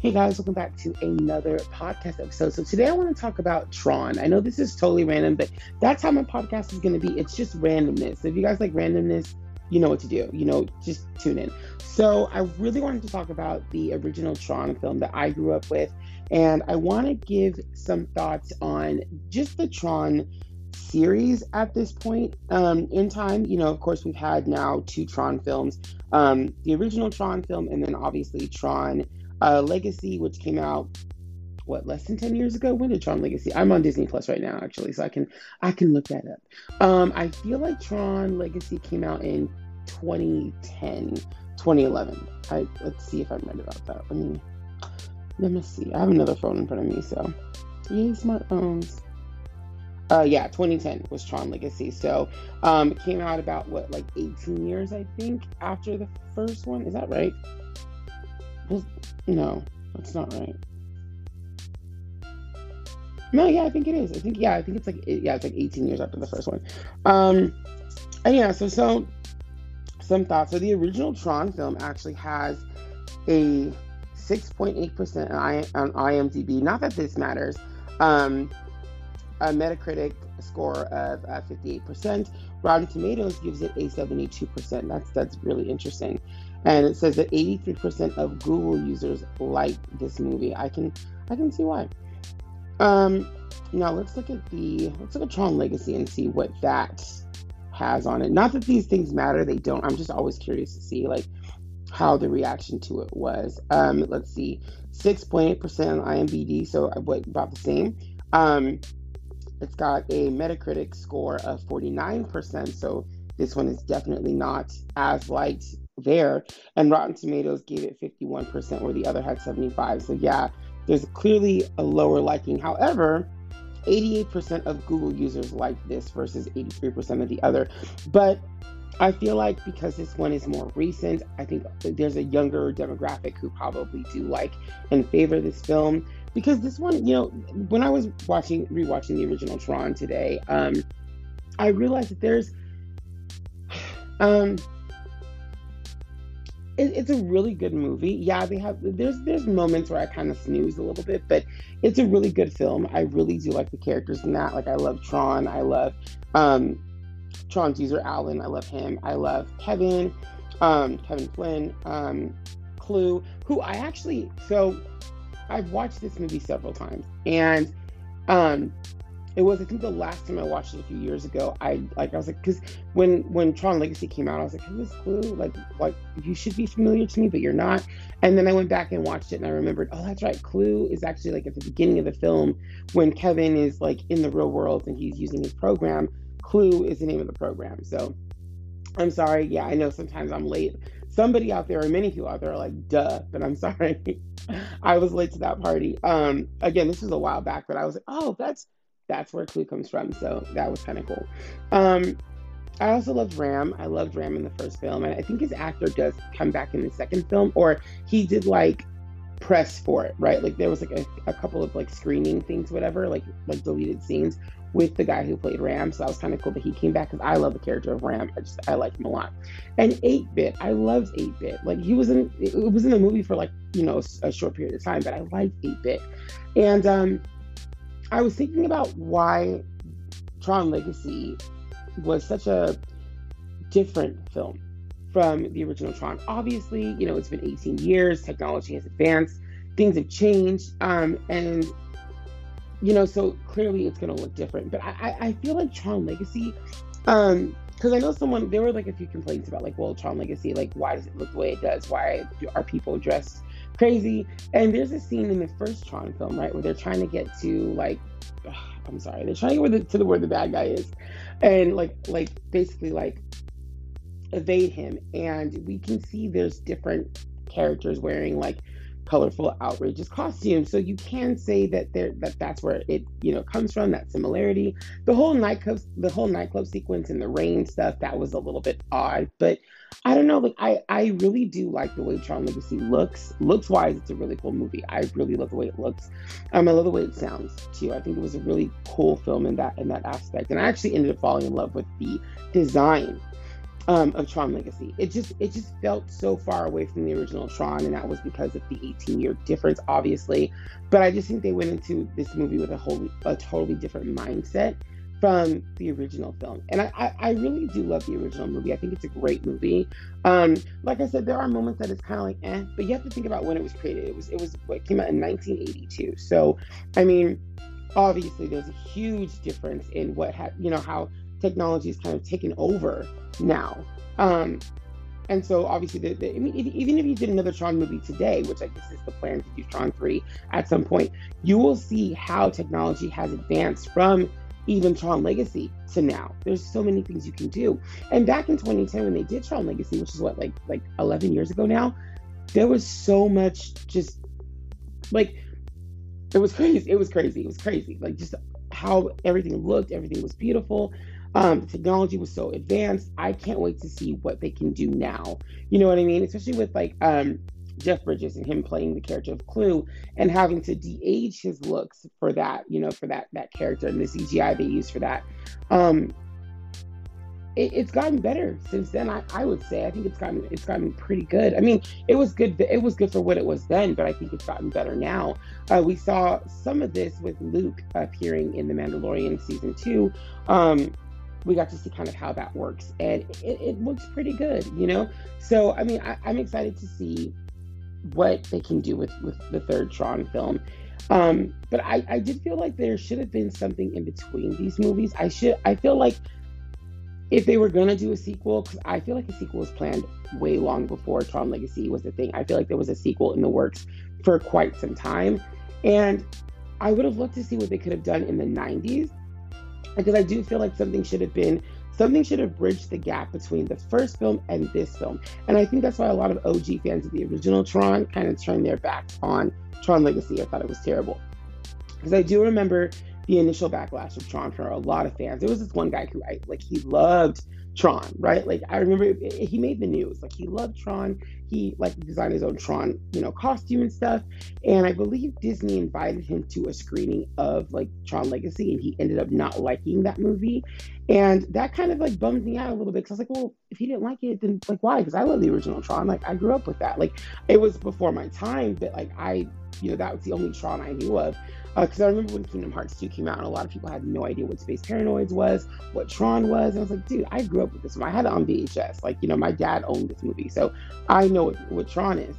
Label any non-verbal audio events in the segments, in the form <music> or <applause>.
Hey guys, welcome back to another podcast episode. So today I want to talk about Tron. I know this is totally random, but that's how my podcast is going to be. It's just randomness. So if you guys like randomness, you know what to do. You know, just tune in. So I really wanted to talk about the original Tron film that I grew up with, and I want to give some thoughts on just the Tron series at this point um, in time. You know, of course, we've had now two Tron films um, the original Tron film, and then obviously Tron uh, Legacy, which came out what less than 10 years ago? When did tron legacy? I'm on disney plus right now actually so i can i can look that up. Um i feel like tron legacy came out in 2010 2011 i let's see if i'm right about that. Let me let me see. I have another phone in front of me so. Yay smartphones uh yeah 2010 was tron legacy so um it came out about what like 18 years i think after the first one? Is that right no that's not right no, yeah, I think it is. I think yeah, I think it's like yeah, it's like 18 years after the first one. Um, and yeah, so so some thoughts. So the original Tron film actually has a 6.8% on IMDb. Not that this matters. Um, a Metacritic score of uh, 58%. Rotten Tomatoes gives it a 72%. That's that's really interesting. And it says that 83% of Google users like this movie. I can I can see why. Um, now let's look at the let's look at Tron Legacy and see what that has on it. Not that these things matter; they don't. I'm just always curious to see like how the reaction to it was. Um, let's see, six point eight percent on IMDb, so what about the same. Um, it's got a Metacritic score of 49%, so this one is definitely not as liked there. And Rotten Tomatoes gave it 51%, where the other had 75. So yeah, there's clearly a lower liking. However, 88% of Google users like this versus 83% of the other. But I feel like because this one is more recent, I think there's a younger demographic who probably do like and favor this film. Because this one, you know, when I was watching, rewatching the original Tron today, um, I realized that there's, <sighs> um, it, it's a really good movie. Yeah, they have there's there's moments where I kind of snooze a little bit, but it's a really good film. I really do like the characters in that. Like I love Tron. I love um, Tron's user Alan. I love him. I love Kevin, um, Kevin Flynn, um, Clu, who I actually so I've watched this movie several times, and um, it was I think the last time I watched it a few years ago. I like I was like because when when Tron Legacy came out, I was like, who is Clu? Like like you should be familiar to me, but you're not. And then I went back and watched it, and I remembered, oh, that's right, Clu is actually like at the beginning of the film when Kevin is like in the real world and he's using his program. Clu is the name of the program. So I'm sorry. Yeah, I know sometimes I'm late. Somebody out there, or many people out there, are like, duh, but I'm <laughs> sorry. I was late to that party. Um, again, this was a while back, but I was like, oh, that's that's where Clu comes from. So that was kind of cool. Um, I also loved Ram. I loved Ram in the first film, and I think his actor does come back in the second film, or he did like press for it, right? Like there was like a, a couple of like screening things, whatever, like like deleted scenes with the guy who played Ram. So that was kind of cool that he came back because I love the character of Ram. I just I like him a lot. And 8 Bit, I loved 8 Bit. Like he was in it was in the movie for like you know a short period of time, but I liked 8 Bit. And um, I was thinking about why Tron Legacy was such a different film from the original Tron. Obviously, you know, it's been 18 years, technology has advanced, things have changed, um, and you know, so clearly it's going to look different. But I, I feel like Tron Legacy, um, because I know someone, there were like a few complaints about like, well, Tron Legacy, like, why does it look the way it does? Why are people dressed crazy. And there's a scene in the first Tron film, right, where they're trying to get to like, ugh, <sighs> I'm sorry, they're trying to get to the where the bad guy is, and like like basically like evade him. And we can see there's different characters wearing like colorful, outrageous costumes. So you can say that there that that's where it you know comes from. That similarity. The whole nightclub, the whole nightclub sequence and the rain stuff that was a little bit odd, but I don't know. Like I I really do like the way Tron Legacy looks. Looks wise, it's a really cool movie. I really love the way it looks. Um, I love the way it sounds too. I think it was a really cool film in that in that aspect. And I actually ended up falling in love with the design um, of Tron Legacy. It just it just felt so far away from the original Tron, and that was because of the 18 year difference, obviously. But I just think they went into this movie with a whole a totally different mindset from the original film. And I, I, I, really do love the original movie. I think it's a great movie. Um, like I said, there are moments that it's kind of like eh, but you have to think about when it was created. It was it was what came out in 1982. So I mean, obviously there's a huge difference in what ha- you know how technology is kind of taken over now. Um, and so obviously, the, the, I mean, even if you did another Tron movie today, which I guess is the plan to do Tron 3 at some point, you will see how technology has advanced from even Tron Legacy to now. There's so many things you can do. And back in 2010 when they did Tron Legacy, which is what like like 11 years ago now, there was so much just like it was <laughs> crazy. It was crazy. It was crazy. Like just how everything looked, everything was beautiful. Um, technology was so advanced. I can't wait to see what they can do now. You know what I mean? Especially with like um, Jeff Bridges and him playing the character of Clu and having to de-age his looks for that, you know, for that that character and the CGI they use for that. Um, it, it's gotten better since then. I, I would say I think it's gotten it's gotten pretty good. I mean, it was good. It was good for what it was then, but I think it's gotten better now. Uh, we saw some of this with Luke appearing in the Mandalorian season two. Um, we got to see kind of how that works, and it, it looks pretty good, you know. So I mean, I, I'm excited to see what they can do with with the third Tron film. Um, but I, I did feel like there should have been something in between these movies. I should I feel like if they were gonna do a sequel, because I feel like a sequel was planned way long before Tron Legacy was a thing. I feel like there was a sequel in the works for quite some time, and I would have loved to see what they could have done in the '90s because I do feel like something should have been something should have bridged the gap between the first film and this film. And I think that's why a lot of OG fans of the original Tron kind of turned their backs on Tron Legacy. I thought it was terrible. Because I do remember the initial backlash of Tron for a lot of fans. There was this one guy who I like he loved Tron, right? Like I remember he made the news. Like he loved Tron. He like designed his own Tron, you know, costume and stuff. And I believe Disney invited him to a screening of like Tron Legacy, and he ended up not liking that movie. And that kind of like bummed me out a little bit because I was like, well, if he didn't like it, then like why? Because I love the original Tron. Like I grew up with that. Like it was before my time, but like I, you know, that was the only Tron I knew of. Because uh, I remember when Kingdom Hearts 2 came out, and a lot of people had no idea what Space Paranoids was, what Tron was. And I was like, dude, I grew up with this one. I had it on VHS. Like, you know, my dad owned this movie, so I know what, what Tron is.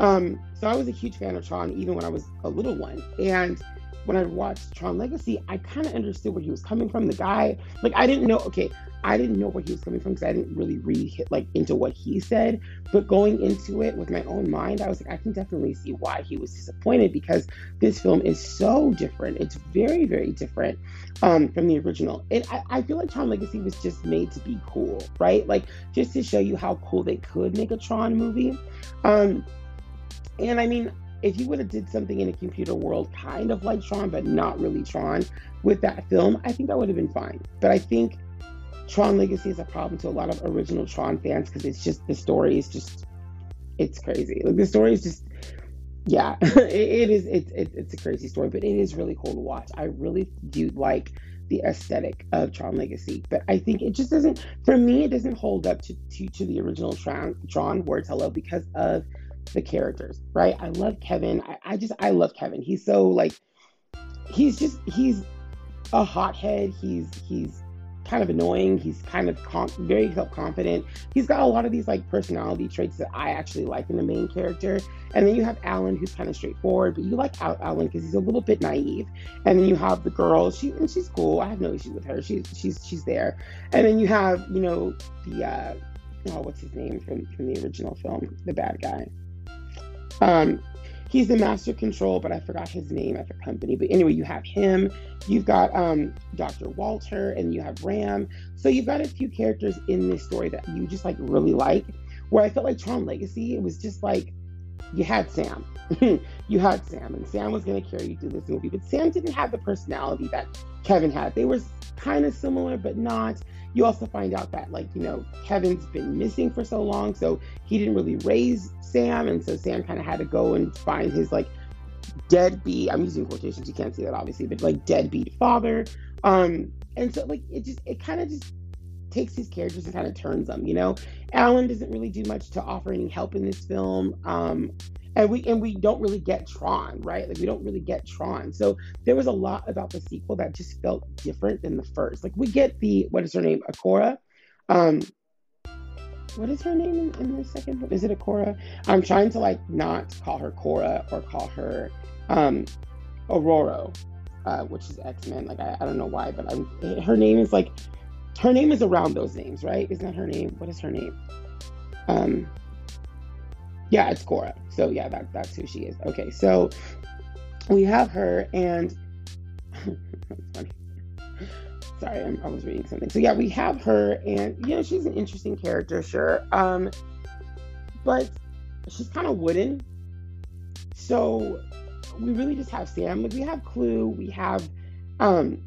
Um, so I was a huge fan of Tron even when I was a little one. And when I watched Tron Legacy, I kind of understood where he was coming from. The guy, like, I didn't know, okay, I didn't know where he was coming from because I didn't really read like into what he said. But going into it with my own mind, I was like, I can definitely see why he was disappointed because this film is so different. It's very, very different um, from the original. And I, I feel like Tron Legacy was just made to be cool, right? Like just to show you how cool they could make a Tron movie. Um, and I mean, if you would have did something in a computer world kind of like Tron, but not really Tron with that film, I think that would have been fine. But I think Tron Legacy is a problem to a lot of original Tron fans because it's just the story is just it's crazy. Like the story is just yeah, <laughs> it, it is it's it, it's a crazy story, but it is really cool to watch. I really do like the aesthetic of Tron Legacy, but I think it just doesn't for me it doesn't hold up to to, to the original Tron Tron Words Hello because of the characters, right? I love Kevin. I, I just I love Kevin. He's so like he's just he's a hothead. He's he's kind of annoying. He's kind of com- very confident. He's got a lot of these like personality traits that I actually like in the main character. And then you have Alan, who's kind of straightforward, but you like Alan because he's a little bit naive. And then you have the girl, she and she's cool. I have no issue with her. She's she's she's there. And then you have you know the uh, oh what's his name from from the original film, the bad guy. Um, he's the master control, but I forgot his name at the company. But anyway, you have him. You've got um, Dr. Walter, and you have Ram. So you've got a few characters in this story that you just like really like. Where I felt like Tron Legacy, it was just like you had Sam. <laughs> you had Sam, and Sam was going to carry you through this movie. But Sam didn't have the personality that Kevin had. They were kind of similar, but not. You also find out that, like, you know, Kevin's been missing for so long, so he didn't really raise Sam, and so Sam kind of had to go and find his like deadbeat. I'm using quotations. You can't see that obviously, but like deadbeat father. Um, and so like it just it kind of just takes these characters and kind of turns them. You know, Alan doesn't really do much to offer any help in this film. Um, and we and we don't really get Tron, right? Like we don't really get Tron. So there was a lot about the sequel that just felt different than the first. Like we get the what is her name, Ikora. Um, what is her name in, in the second book? Is it Ikora? I'm trying to like not call her Cora or call her um, Ororo, uh, which is X Men. Like I, I don't know why, but I'm, her name is like her name is around those names, right? Isn't that her name? What is her name? Um, yeah, it's Quorra. So yeah, that, that's who she is. Okay, so we have her, and. <laughs> Sorry, I'm, i was reading something. So yeah, we have her, and you know she's an interesting character, sure. Um, but she's kind of wooden. So we really just have Sam. Like we have Clu, we have um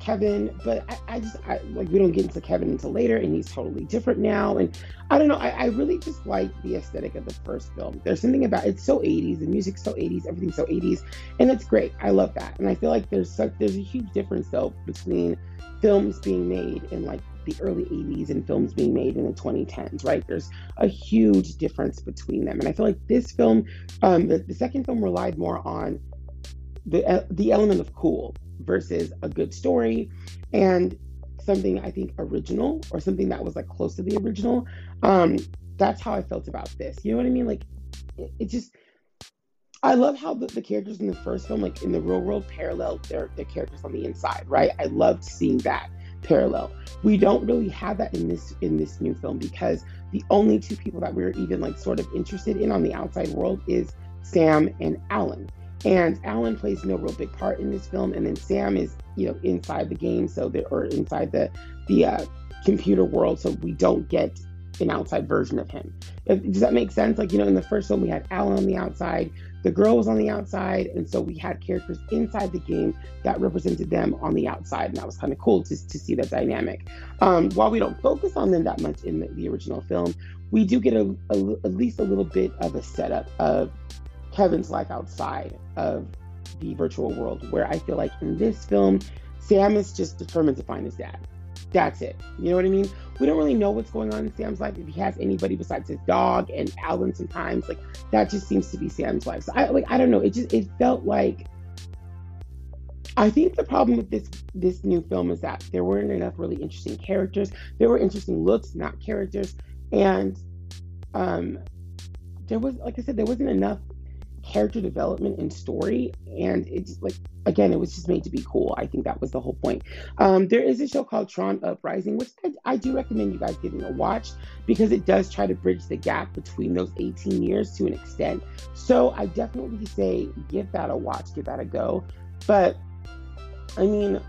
Kevin, but I, I just I, like we don't get into Kevin until later, and he's totally different now. And I don't know, I, I really just like the aesthetic of the first film. There's something about it's so 80s, the music's so 80s, everything's so 80s, and it's great. I love that, and I feel like there's such there's a huge difference though between films being made in like the early 80s and films being made in the 2010s, right? There's a huge difference between them, and I feel like this film, um, the, the second film relied more on the the element of cool versus a good story and something I think original or something that was like close to the original. Um, that's how I felt about this. You know what I mean? Like it, it just I love how the, the, characters in the first film, like in the real world, parallel their their characters on the inside, right? I loved seeing that parallel. We don't really have that in this in this new film because the only two people that we're even like sort of interested in on the outside world is Sam and Alan. And Alan plays no real big part in this film, and then Sam is, you know, inside the game, so they or inside the the uh, computer world, so we don't get an outside version of him. Does that make sense? Like, you know, in the first film, we had Alan on the outside, the girl was on the outside, and so we had characters inside the game that represented them on the outside, and that was kind of cool to, to see that dynamic. Um, while we don't focus on them that much in the, the original film, we do get a, a, at least a little bit of a setup of Kevin's life outside of the virtual world, where I feel like in this film, Sam is just determined to find his dad. That's it. You know what I mean? We don't really know what's going on in Sam's life if he has anybody besides his dog and Alan sometimes. Like that just seems to be Sam's life. So I like I don't know. It just it felt like I think the problem with this this new film is that there weren't enough really interesting characters. There were interesting looks, not characters, and um, there was like I said, there wasn't enough character development and story and it's like again it was just made to be cool. I think that was the whole point. Um, there is a show called tron uprising which I, I, do recommend you guys giving a watch because it does try to bridge the gap between those 18 years to an extent. So i definitely say give that a watch give that a go. But i mean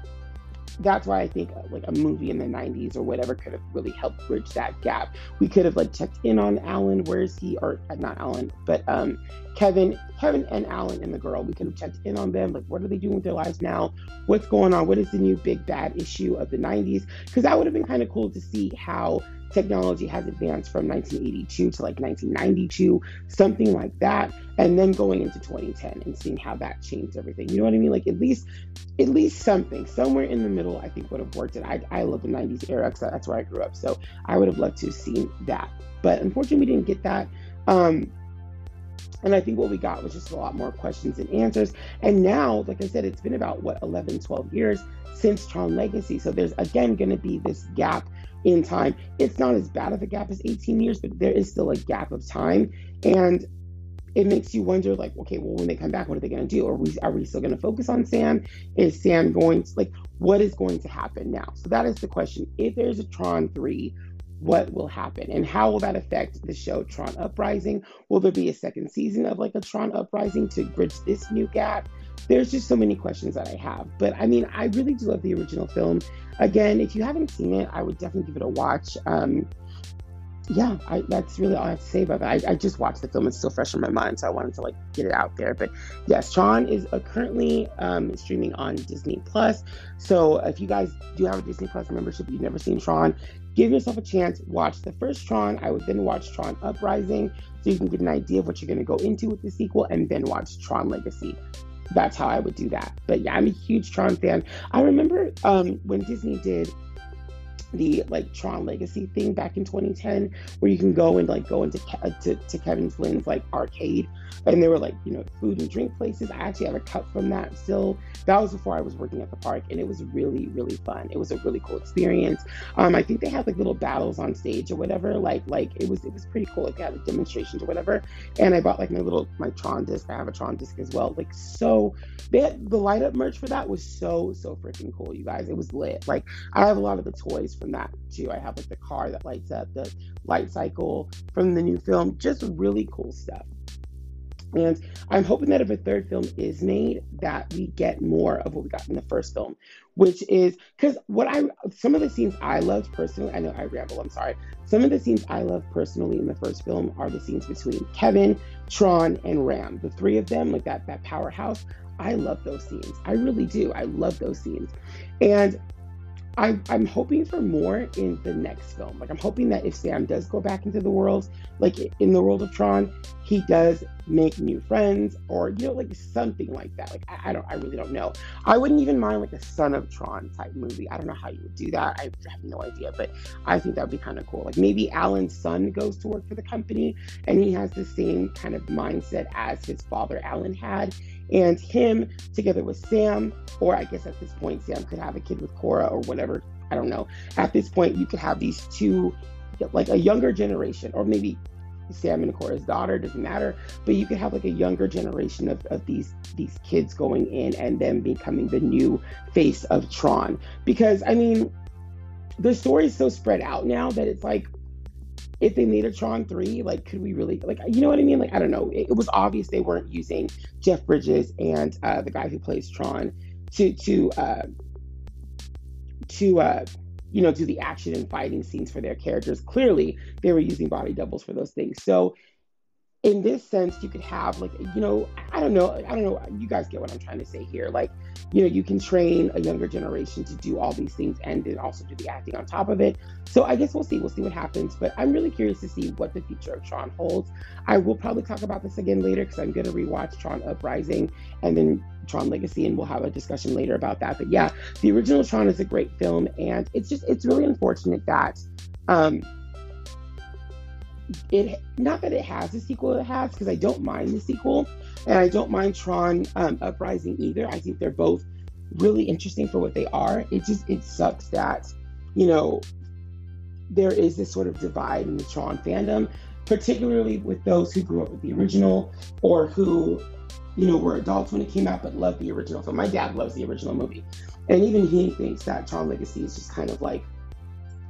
that's why I think uh, like a movie in the 90s or whatever could have really helped bridge that gap. We could have like checked in on Alan, where is he? Or uh, not Alan, but um, Kevin, Kevin and Alan and the girl. We could have checked in on them. Like, what are they doing with their lives now? What's going on? What is the new big bad issue of the 90s? Because that would have been kind of cool to see how technology has advanced from 1982 to like 1992, something like that, and then going into 2010 and seeing how that changed everything. You know what I mean? Like at least, at least something somewhere in the middle, I think would have worked. And I, I love the 90s era because that's where I grew up, so I would have loved to have seen that. But unfortunately, we didn't get that. Um, and I think what we got was just a lot more questions and answers. And now, like I said, it's been about what 11, 12 years since Tron Legacy. So there's again going to be this gap in time. It's not as bad of a gap as 18 years, but there is still a gap of time. And it makes you wonder, like, okay, well, when they come back, what are they going to do? Are we are we still going to focus on Sam? Is Sam going to like what is going to happen now? So that is the question. If there's a Tron three, what will happen and how will that affect the show Tron Uprising? Will there be a second season of like a Tron Uprising to bridge this new gap? There's just so many questions that I have. But I mean, I really do love the original film. Again, if you haven't seen it, I would definitely give it a watch. Um, yeah, I, that's really all I have to say about that. I, I, just watched the film; it's still fresh in my mind, so I wanted to like get it out there. But yes, Tron is uh, currently um, streaming on Disney Plus. So if you guys do have a Disney Plus membership, you've never seen Tron, give yourself a chance. Watch the first Tron. I would then watch Tron Uprising, so you can get an idea of what you're going to go into with the sequel, and then watch Tron Legacy that's how I would do that. But yeah, I'm a huge Tron fan. I remember um, when Disney did the like Tron Legacy thing back in 2010, where you can go and like go into Ke- to, to Kevin Flynn's like arcade, and there were like you know food and drink places. I actually have a cup from that still. That was before I was working at the park, and it was really really fun. It was a really cool experience. Um, I think they had like little battles on stage or whatever. Like like it was it was pretty cool. Like they had like demonstrations or whatever. And I bought like my little my Tron disc. I have a Tron disc as well. Like so, they had, the light up merch for that was so so freaking cool, you guys. It was lit. Like I have a lot of the toys from that too. I have like the car that lights up, the light cycle from the new film. Just really cool stuff. And I'm hoping that if a third film is made, that we get more of what we got in the first film, which is because what I some of the scenes I loved personally. I know I ramble. I'm sorry. Some of the scenes I love personally in the first film are the scenes between Kevin, Tron, and Ram. The three of them, like that that powerhouse. I love those scenes. I really do. I love those scenes, and I, I'm hoping for more in the next film. Like, I'm hoping that if Sam does go back into the world, like in the world of Tron, he does make new friends or, you know, like something like that. Like, I, I don't, I really don't know. I wouldn't even mind like a Son of Tron type movie. I don't know how you would do that. I have no idea, but I think that would be kind of cool. Like, maybe Alan's son goes to work for the company and he has the same kind of mindset as his father, Alan, had and him together with Sam, or I guess at this point, Sam could have a kid with Quorra or whatever. I don't know. At this point, you could have these two, like a younger generation, or maybe Sam and Quorra's daughter, doesn't matter. But you could have like a younger generation of, of these these kids going in and them becoming the new face of Tron. Because I mean, the story is so spread out now that it's like if they made a Tron 3, like, could we really, like, you know what I mean? Like, I don't know. It, it was obvious they weren't using Jeff Bridges and uh, the guy who plays Tron to, to, uh, to, uh, you know, do the action and fighting scenes for their characters. Clearly, they were using body doubles for those things. So in this sense, you could have like, you know, I don't know, I don't know, you guys get what I'm trying to say here. Like, you know, you can train a younger generation to do all these things and then also do the acting on top of it. So I guess we'll see, we'll see what happens. But I'm really curious to see what the future of Tron holds. I will probably talk about this again later because I'm going to rewatch Tron Uprising and then Tron Legacy, and we'll have a discussion later about that. But yeah, the original Tron is a great film, and it's just it's really unfortunate that. Um, it not that it has a sequel it has because i don't mind the sequel and i don't mind tron um, uprising either. I think they're both really interesting for what they are. It just it sucks that you know there is this sort of divide in the tron fandom particularly with those who grew up with the original or who you know were adults when it came out but loved the original. Film my dad loves the original movie. And even he thinks that tron legacy is just kind of like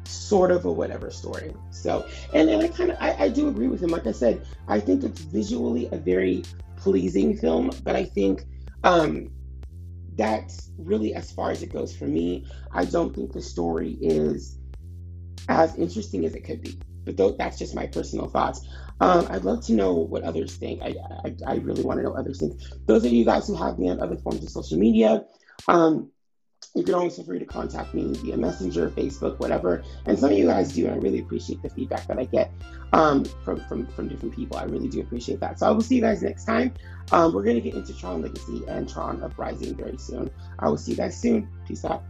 sort of a whatever story. So, and, and I kind of, I, I do agree with him. Like I said, I think it's visually a very pleasing film, but I think um, that's really as far as it goes for me. I don't think the story is as interesting as it could be. But th- that's just my personal thoughts. Um, I'd love to know what others think. I, I, I really want to know others think. Those of you guys who have me on other forms of social media, um, you can always feel free to contact me via Messenger, Facebook, whatever. And some of you guys do, and I really appreciate the feedback that I get um, from, from, from different people. I really do appreciate that. So I will see you guys next time. Um, we're going to get into Tron Legacy and Tron Uprising very soon. I will see you guys soon. Peace out.